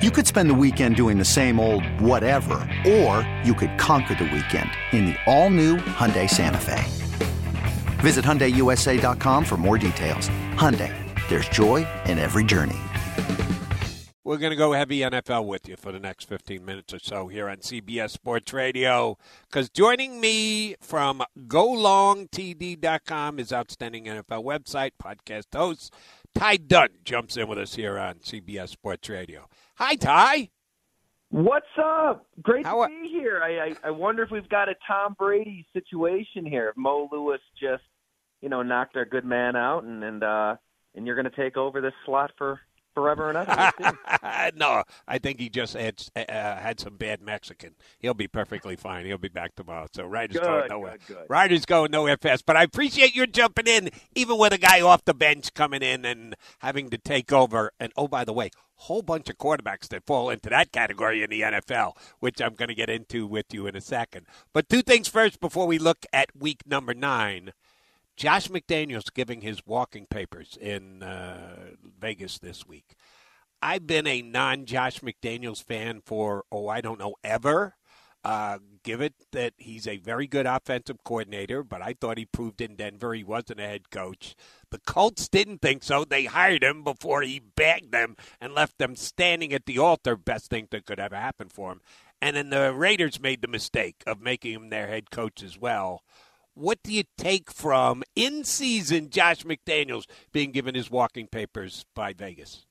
You could spend the weekend doing the same old whatever, or you could conquer the weekend in the all-new Hyundai Santa Fe. Visit HyundaiUSA.com for more details. Hyundai, there's joy in every journey. We're going to go heavy NFL with you for the next 15 minutes or so here on CBS Sports Radio. Because joining me from GoLongTD.com is outstanding NFL website, podcast host, Ty Dunne jumps in with us here on CBS Sports Radio. Hi, Ty. What's up? Great How to be here. I, I I wonder if we've got a Tom Brady situation here. If Mo Lewis just, you know, knocked our good man out, and and uh, and you're going to take over this slot for forever and ever. No, I think he just had uh, had some bad Mexican. He'll be perfectly fine. He'll be back tomorrow. So Reiter's going nowhere. good, good. Reiter's going nowhere fast. But I appreciate you jumping in, even with a guy off the bench coming in and having to take over. And oh, by the way, whole bunch of quarterbacks that fall into that category in the NFL, which I'm going to get into with you in a second. But two things first before we look at week number nine. Josh McDaniels giving his walking papers in uh, Vegas this week. I've been a non Josh McDaniels fan for, oh, I don't know, ever. Uh, give it that he's a very good offensive coordinator, but I thought he proved in Denver he wasn't a head coach. The Colts didn't think so. They hired him before he bagged them and left them standing at the altar. Best thing that could ever happen for him. And then the Raiders made the mistake of making him their head coach as well. What do you take from in season Josh McDaniels being given his walking papers by Vegas?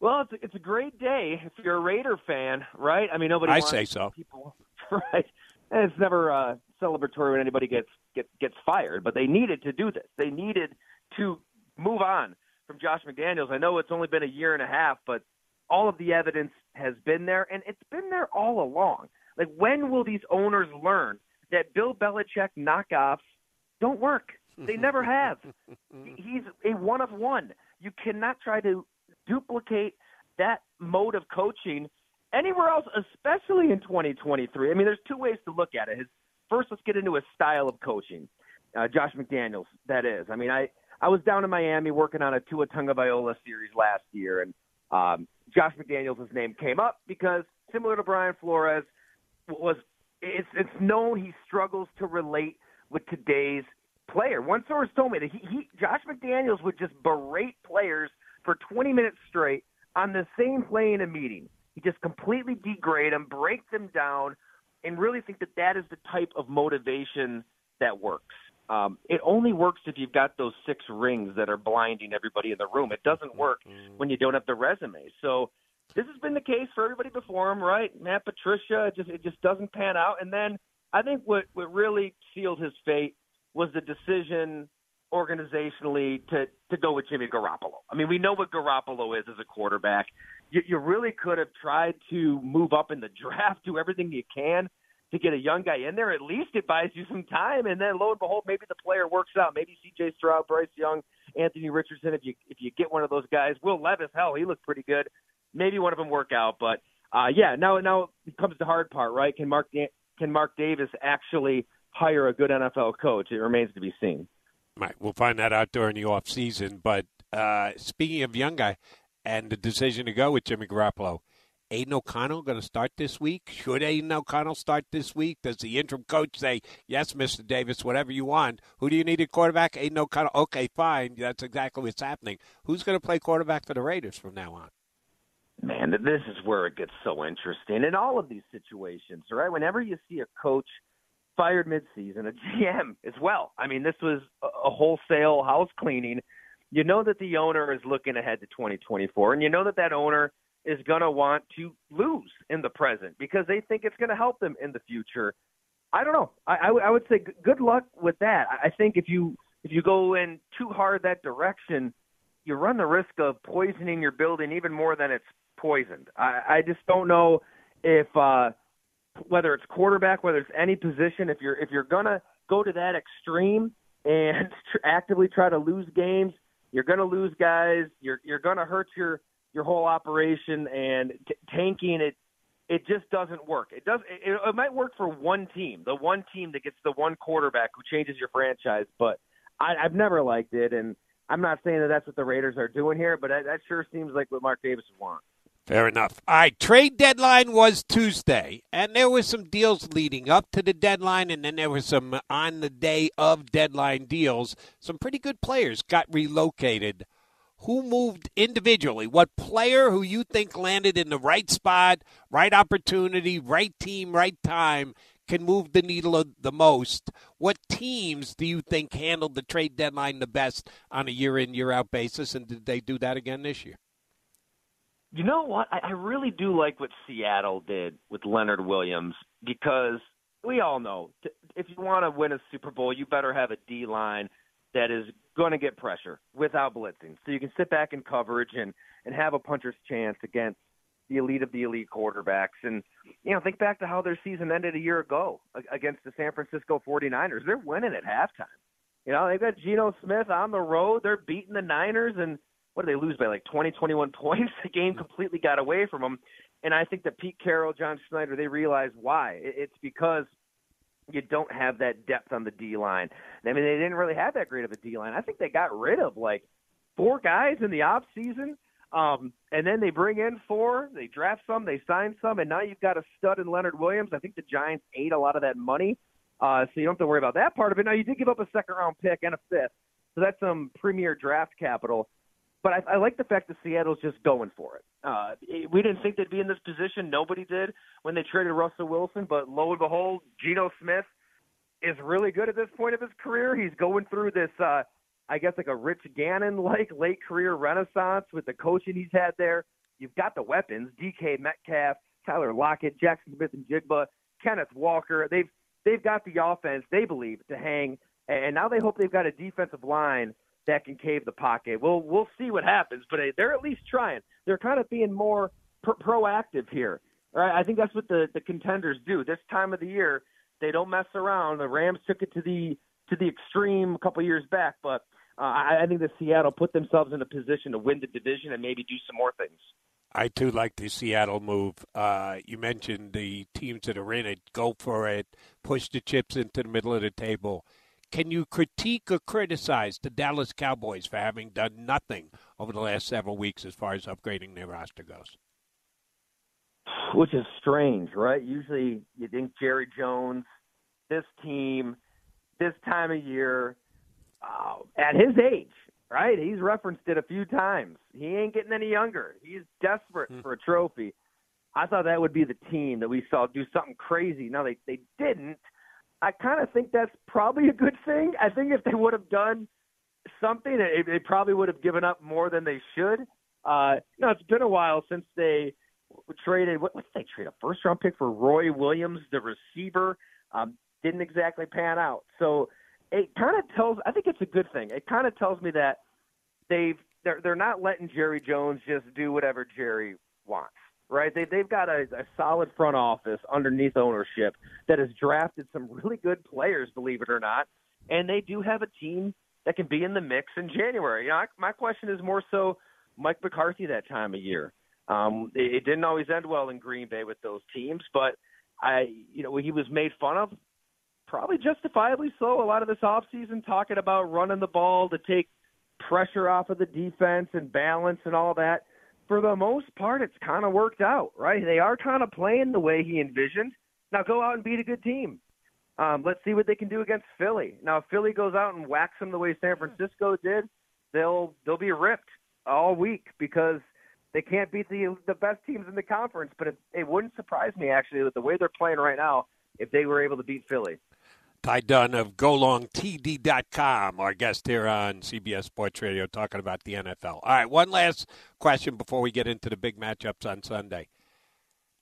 Well, it's a, it's a great day if you're a Raider fan, right? I mean, nobody. I wants say so. People, right? And it's never uh, celebratory when anybody gets gets gets fired, but they needed to do this. They needed to move on from Josh McDaniels. I know it's only been a year and a half, but all of the evidence has been there, and it's been there all along. Like, when will these owners learn that Bill Belichick knockoffs don't work? They never have. He's a one of one. You cannot try to duplicate that mode of coaching anywhere else, especially in 2023. I mean, there's two ways to look at it. His first, let's get into his style of coaching. Uh, Josh McDaniels, that is. I mean, I I was down in Miami working on a Tua Tagovailoa series last year, and um, Josh McDaniels' name came up because similar to Brian Flores, was it's it's known he struggles to relate with today's player. One source told me that he, he Josh McDaniels would just berate players for 20 minutes straight on the same play in a meeting. He just completely degrade them, break them down, and really think that that is the type of motivation that works. Um, it only works if you've got those six rings that are blinding everybody in the room. It doesn't work when you don't have the resume. So this has been the case for everybody before him, right? Matt Patricia, it just it just doesn't pan out. And then I think what what really sealed his fate was the decision organizationally to to go with Jimmy Garoppolo. I mean, we know what Garoppolo is as a quarterback. You, you really could have tried to move up in the draft, do everything you can to get a young guy in there. At least it buys you some time, and then lo and behold, maybe the player works out. Maybe C.J. Stroud, Bryce Young, Anthony Richardson. If you if you get one of those guys, Will Levis, hell, he looked pretty good. Maybe one of them work out, but uh, yeah. Now now comes the hard part, right? Can Mark can Mark Davis actually hire a good NFL coach? It remains to be seen. Right. We'll find that out during the off season. But uh, speaking of young guy and the decision to go with Jimmy Garoppolo, Aidan O'Connell going to start this week? Should Aidan O'Connell start this week? Does the interim coach say, yes, Mr. Davis, whatever you want? Who do you need at quarterback? Aidan O'Connell. Okay, fine. That's exactly what's happening. Who's going to play quarterback for the Raiders from now on? Man, this is where it gets so interesting in all of these situations, right? Whenever you see a coach fired midseason, a GM as well. I mean, this was a wholesale house cleaning. You know that the owner is looking ahead to 2024, and you know that that owner is going to want to lose in the present because they think it's going to help them in the future. I don't know. I, would say good luck with that. I I think if you if you go in too hard that direction, you run the risk of poisoning your building even more than it's poisoned. I, I just don't know if uh, whether it's quarterback, whether it's any position, if you're if you're gonna go to that extreme and tr- actively try to lose games, you're gonna lose guys. You're you're gonna hurt your your whole operation and t- tanking it. It just doesn't work. It does. It, it might work for one team, the one team that gets the one quarterback who changes your franchise. But I, I've never liked it, and I'm not saying that that's what the Raiders are doing here, but that, that sure seems like what Mark Davis wants. Fair enough. All right, trade deadline was Tuesday, and there were some deals leading up to the deadline, and then there were some on the day of deadline deals. Some pretty good players got relocated. Who moved individually? What player who you think landed in the right spot, right opportunity, right team, right time can move the needle the most? What teams do you think handled the trade deadline the best on a year in, year out basis, and did they do that again this year? You know what? I, I really do like what Seattle did with Leonard Williams because we all know if you want to win a Super Bowl, you better have a D line that is going to get pressure without blitzing. So you can sit back in coverage and and have a puncher's chance against the elite of the elite quarterbacks. And you know, think back to how their season ended a year ago against the San Francisco 49ers. They're winning at halftime. You know, they've got Geno Smith on the road. They're beating the Niners and what did they lose by like 20, 21 points? The game completely got away from them. And I think that Pete Carroll, John Schneider, they realized why. It's because you don't have that depth on the D line. I mean, they didn't really have that great of a D line. I think they got rid of like four guys in the off season. Um, and then they bring in four, they draft some, they sign some, and now you've got a stud in Leonard Williams. I think the Giants ate a lot of that money, uh, so you don't have to worry about that part of it. Now you did give up a second round pick and a fifth, so that's some premier draft capital but I, I like the fact that Seattle's just going for it. Uh, we didn't think they'd be in this position. Nobody did when they traded Russell Wilson, but lo and behold, Geno Smith is really good at this point of his career. He's going through this, uh, I guess, like a Rich Gannon like late career renaissance with the coaching he's had there. You've got the weapons: DK Metcalf, Tyler Lockett, Jaxon Smith-Njigba, Kenneth Walker. They've they've got the offense they believe to hang, and now they hope they've got a defensive line that can cave the pocket. We'll we'll see what happens, but they're at least trying. They're kind of being more proactive here. Right? I think that's what the the contenders do this time of the year. They don't mess around. The Rams took it to the to the extreme a couple years back, but uh, I, I think that Seattle put themselves in a position to win the division and maybe do some more things. I too like the Seattle move. Uh, you mentioned the teams that are in it. Go for it. Push the chips into the middle of the table. Can you critique or criticize the Dallas Cowboys for having done nothing over the last several weeks as far as upgrading their roster goes? Which is strange, right? Usually you think Jerry Jones, this team, this time of year, uh, at his age, right? He's referenced it a few times. He ain't getting any younger. He's desperate hmm. for a trophy. I thought that would be the team that we saw do something crazy. Now they they didn't. I kind of think that's probably a good thing. I think if they would have done something, they, probably would have given up more than they should. Uh, no, it's been a while since they traded. What, what did they trade? A first round pick for Roy Williams, the receiver. Um, didn't exactly pan out. So it kind of tells. I think it's a good thing. It kind of tells me that they've they're they're not letting Jerry Jones just do whatever Jerry wants right? They they've got a, a solid front office underneath ownership that has drafted some really good players, believe it or not, and they do have a team that can be in the mix in January. You know, I, my question is more so Mike McCarthy that time of year. Um, it, it didn't always end well in Green Bay with those teams, but I, you know, he was made fun of, probably justifiably so. A lot of this offseason talking about running the ball to take pressure off of the defense and balance and all that for the most part, it's kind of worked out, right? They are kind of playing the way he envisioned. Now go out and beat a good team. Um, let's see what they can do against Philly. Now, if Philly goes out and whacks them the way San Francisco did, they'll they'll be ripped all week because they can't beat the the best teams in the conference. But it, it wouldn't surprise me actually with the way they're playing right now if they were able to beat Philly. Ty Dunne of GoLongTD.com, our guest here on CBS Sports Radio, talking about the NFL. All right, one last question before we get into the big matchups on Sunday.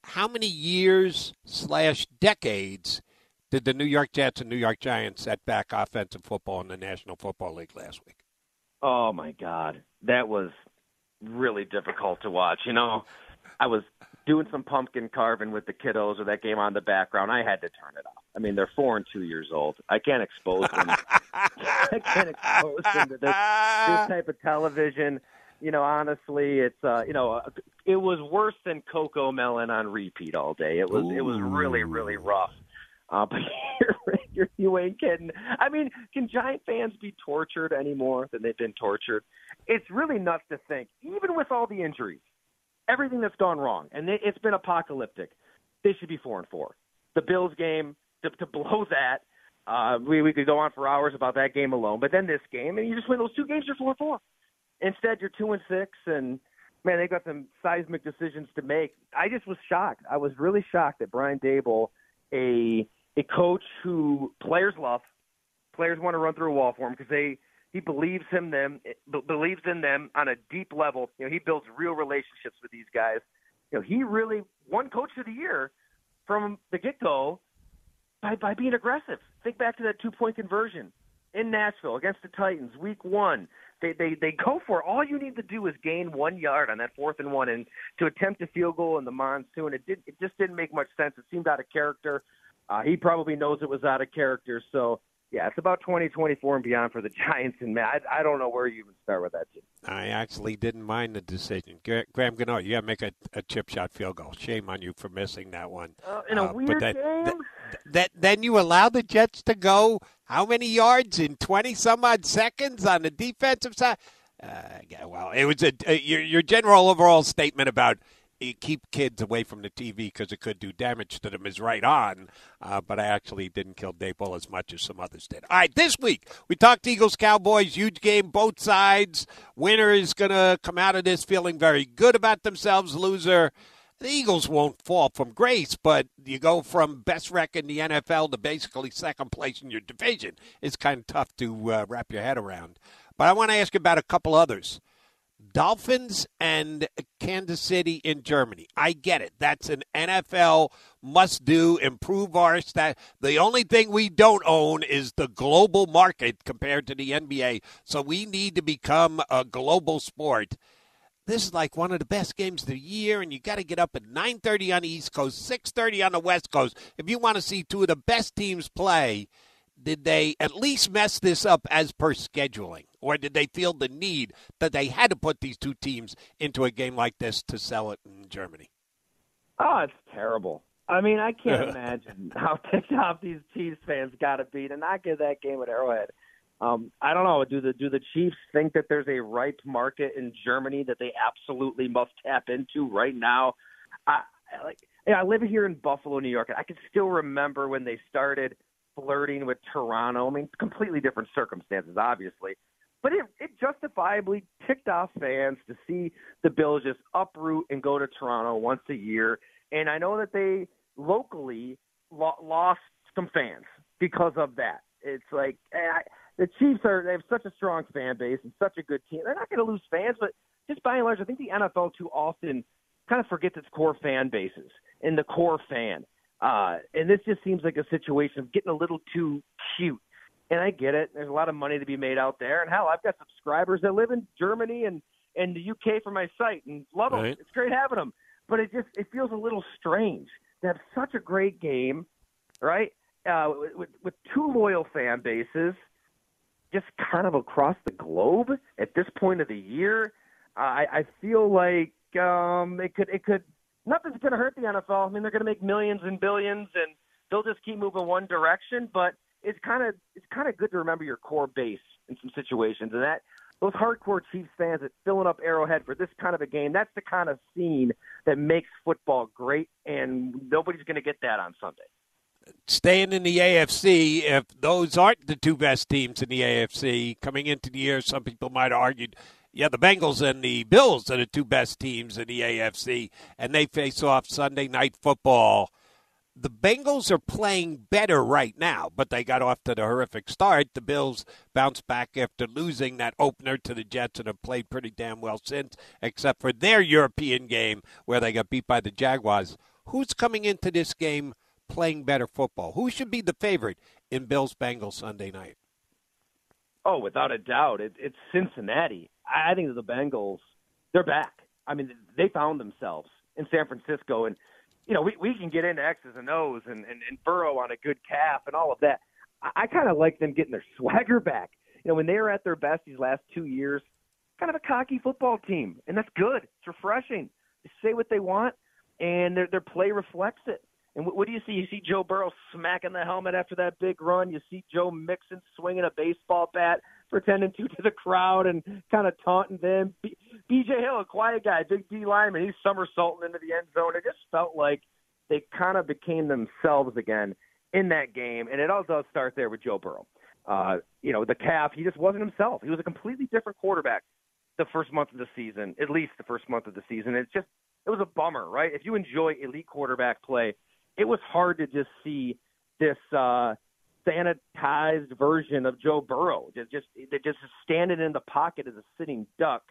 How many years slash decades did the New York Jets and New York Giants set back offensive football in the National Football League last week? Oh my God, that was really difficult to watch. You know, I was doing some pumpkin carving with the kiddos or that game on the background. I had to turn it off. I mean, they're four and two years old. I can't expose them. I can't expose them to this, this type of television. You know, honestly, it's uh, you know, it was worse than Cocomelon on repeat all day. It was Ooh. it was really really rough. Uh, but you're, you ain't kidding. I mean, can Giant fans be tortured any more than they've been tortured? It's really nuts to think, even with all the injuries, everything that's gone wrong, and it's been apocalyptic. They should be four and four. The Bills game to, to blow that. Uh, we we could go on for hours about that game alone, but then this game, and you just win those two games, you're four and four. Instead, you're two and six, and man, they got some seismic decisions to make. I just was shocked. I was really shocked that Brian Daboll, a a coach who players love, players want to run through a wall for him because they he believes in them, believes in them on a deep level. You know, he builds real relationships with these guys. You know, he really won Coach of the Year from the get go by by being aggressive. Think back to that two point conversion in Nashville against the Titans, Week One. They they they go for it. All you need to do is gain one yard on that fourth and one, and to attempt a field goal in the monsoon. It did. It just didn't make much sense. It seemed out of character. Uh, he probably knows it was out of character. So yeah, it's about 2024 and beyond for the Giants. And man, I, I don't know where you even start with that. Jim. I actually didn't mind the decision. Graham Gano, you got to make a, a, chip shot field goal. Shame on you for missing that one. Uh, in a uh, weird that, game. That, that, then you allow the Jets to go how many yards in 20 some odd seconds on the defensive side? Uh, yeah, well, it was a, a your, your general overall statement about you keep kids away from the TV because it could do damage to them is right on. Uh, but I actually didn't kill Daboll as much as some others did. All right, this week we talked Eagles Cowboys, huge game, both sides. Winner is going to come out of this feeling very good about themselves. Loser. The Eagles won't fall from grace, but you go from best record in the NFL to basically second place in your division. It's kind of tough to uh, wrap your head around. But I want to ask you about a couple others. Dolphins and Kansas City in Germany. I get it. That's an NFL must do, improve our stat. The only thing we don't own is the global market compared to the NBA. So we need to become a global sport. This is like one of the best games of the year, and you got to get up at 9:30 on the East Coast, 6:30 on the West Coast. If you want to see two of the best teams play, did they at least mess this up as per scheduling? Or did they feel the need that they had to put these two teams into a game like this to sell it in Germany? Oh, it's terrible. I mean, I can't imagine how ticked off these Chiefs fans got to be to not get that game at Arrowhead. Um, I don't know. Do the do the Chiefs think that there's a ripe market in Germany that they absolutely must tap into right now? I like. I live here in Buffalo, New York, and I can still remember when they started flirting with Toronto. I mean, completely different circumstances, obviously. But it, it justifiably ticked off fans to see the Bills just uproot and go to Toronto once a year. And I know that they locally lo- lost some fans because of that. It's like eh, I, the Chiefs are they have such a strong fan base and such a good team. They're not going to lose fans, but just by and large, I think the NFL too often kind of forgets its core fan bases and the core fan. Uh, and this just seems like a situation of getting a little too cute. And I get it. There's a lot of money to be made out there. And hell, I've got subscribers that live in Germany and, and the UK for my site and love them. Right. It's great having them. But it just it feels a little strange to have such a great game, right? Uh, with, with two loyal fan bases, just kind of across the globe at this point of the year. Uh, I, I feel like um, it could it could nothing's going to hurt the NFL. I mean, they're going to make millions and billions, and they'll just keep moving one direction. But it's kind of it's kind of good to remember your core base in some situations, and that those hardcore Chiefs fans that filling up Arrowhead for this kind of a game, that's the kind of scene that makes football great, and nobody's going to get that on Sunday. Staying in the AFC, if those aren't the two best teams in the AFC coming into the year, some people might have argued yeah, the Bengals and the Bills are the two best teams in the AFC, and they face off Sunday night football. The Bengals are playing better right now, but they got off to the horrific start. The Bills bounced back after losing that opener to the Jets and have played pretty damn well since, except for their European game where they got beat by the Jaguars. Who's coming into this game playing better football? Who should be the favorite in Bills Bengals Sunday night? Oh, without a doubt, it, it's Cincinnati. I think that the Bengals, they're back. I mean, they found themselves in San Francisco, and you know, we we can get into X's and O's and and, and Burrow on a good calf and all of that. I, I kind of like them getting their swagger back. You know, when they were at their best these last two years, kind of a cocky football team, and that's good. It's refreshing. They say what they want, and their their play reflects it. And what, what do you see? You see Joe Burrow smacking the helmet after that big run. You see Joe Mixon swinging a baseball bat, pretending to to the crowd and kind of taunting them. B- B.J. Hill, a quiet guy, big D lineman, he's somersaulting into the end zone. It just felt like they kind of became themselves again in that game, and it all does start there with Joe Burrow. Uh, you know, the calf, he just wasn't himself. He was a completely different quarterback the first month of the season, at least the first month of the season. It's just, it was a bummer, right? If you enjoy elite quarterback play, it was hard to just see this uh, sanitized version of Joe Burrow, just just just standing in the pocket as a sitting duck.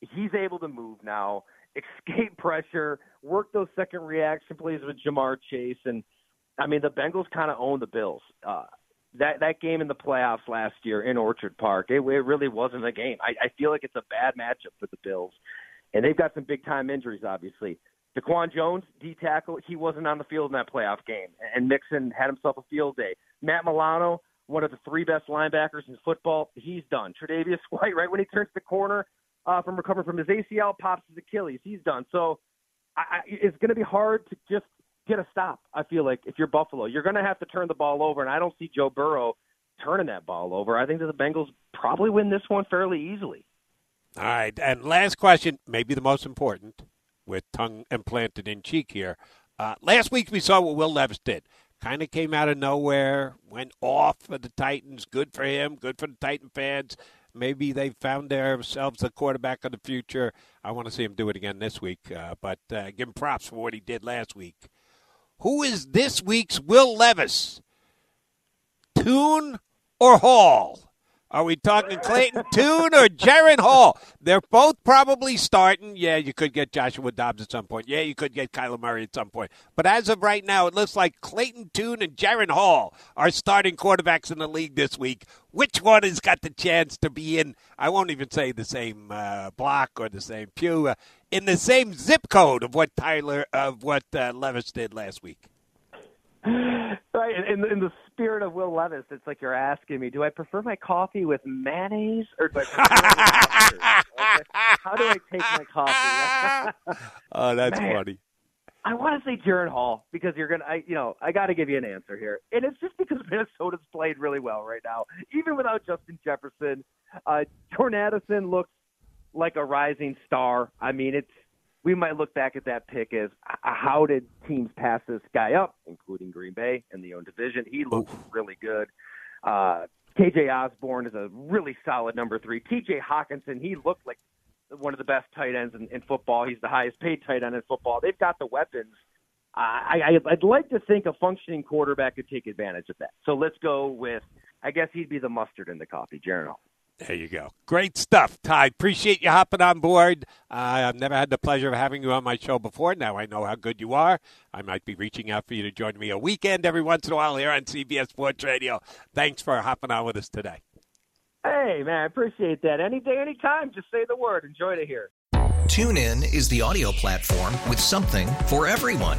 He's able to move now, escape pressure, work those second reaction plays with Ja'Marr Chase, and I mean the Bengals kind of own the Bills. Uh, that that game in the playoffs last year in Orchard Park, it, it really wasn't a game. I, I feel like it's a bad matchup for the Bills, and they've got some big time injuries, obviously. DaQuan Jones, D tackle, he wasn't on the field in that playoff game, and Mixon had himself a field day. Matt Milano, one of the three best linebackers in football, he's done. Tre'Davious White, right when he turns the corner uh, from recovering from his ACL, pops his Achilles, he's done. So I, I, it's going to be hard to just get a stop. I feel like if you're Buffalo, you're going to have to turn the ball over, and I don't see Joe Burrow turning that ball over. I think that the Bengals probably win this one fairly easily. All right, and last question, maybe the most important with tongue implanted in cheek here. Uh, last week we saw what Will Levis did. Kind of came out of nowhere, went off for the Titans. Good for him. Good for the Titan fans. Maybe they found themselves the quarterback of the future. I want to see him do it again this week, uh, but uh, give him props for what he did last week. Who is this week's Will Levis? Tune or Hall? Are we talking Clayton Tune or Jaren Hall? They're both probably starting. Yeah, you could get Joshua Dobbs at some point. Yeah, you could get Kyler Murray at some point. But as of right now, it looks like Clayton Tune and Jaren Hall are starting quarterbacks in the league this week. Which one has got the chance to be in? I won't even say the same uh, block or the same pew, uh, in the same zip code of what Tyler of what uh, Levis did last week. Right, in, in the spirit of Will Levis, it's like you're asking me, do I prefer my coffee with mayonnaise or do I prefer it with mustard? How do I take my coffee? oh, that's Man. funny. I want to say Jaren Hall because you're gonna, I, you know, I got to give you an answer here, and it's just because Minnesota's played really well right now, even without Justin Jefferson. Uh, Jordan Addison looks like a rising star. I mean, it's we might look back at that pick as how did teams pass this guy up, including Green Bay in the own division. He looks really good. Uh, KJ Osborn is a really solid number three. TJ Hockenson, he looked like one of the best tight ends in, in football. He's the highest paid tight end in football. They've got the weapons. I, I, I'd like to think a functioning quarterback could take advantage of that. So let's go with, I guess he'd be the mustard in the coffee, Jaren. There you go. Great stuff, Ty. Appreciate you hopping on board. Uh, I've never had the pleasure of having you on my show before. Now I know how good you are. I might be reaching out for you to join me a weekend every once in a while here on CBS Sports Radio. Thanks for hopping on with us today. Hey, man, I appreciate that. Any day, any time, just say the word. Enjoy to hear. TuneIn is the audio platform with something for everyone.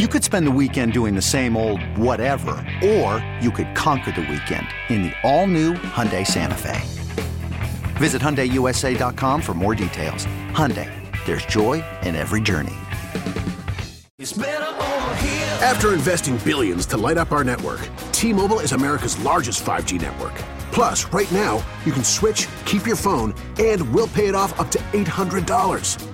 You could spend the weekend doing the same old whatever, or you could conquer the weekend in the all-new Hyundai Santa Fe. Visit HyundaiUSA.com for more details. Hyundai, there's joy in every journey. After investing billions to light up our network, T-Mobile is America's largest 5G network. Plus, right now, you can switch, keep your phone, and we'll pay it off up to $800.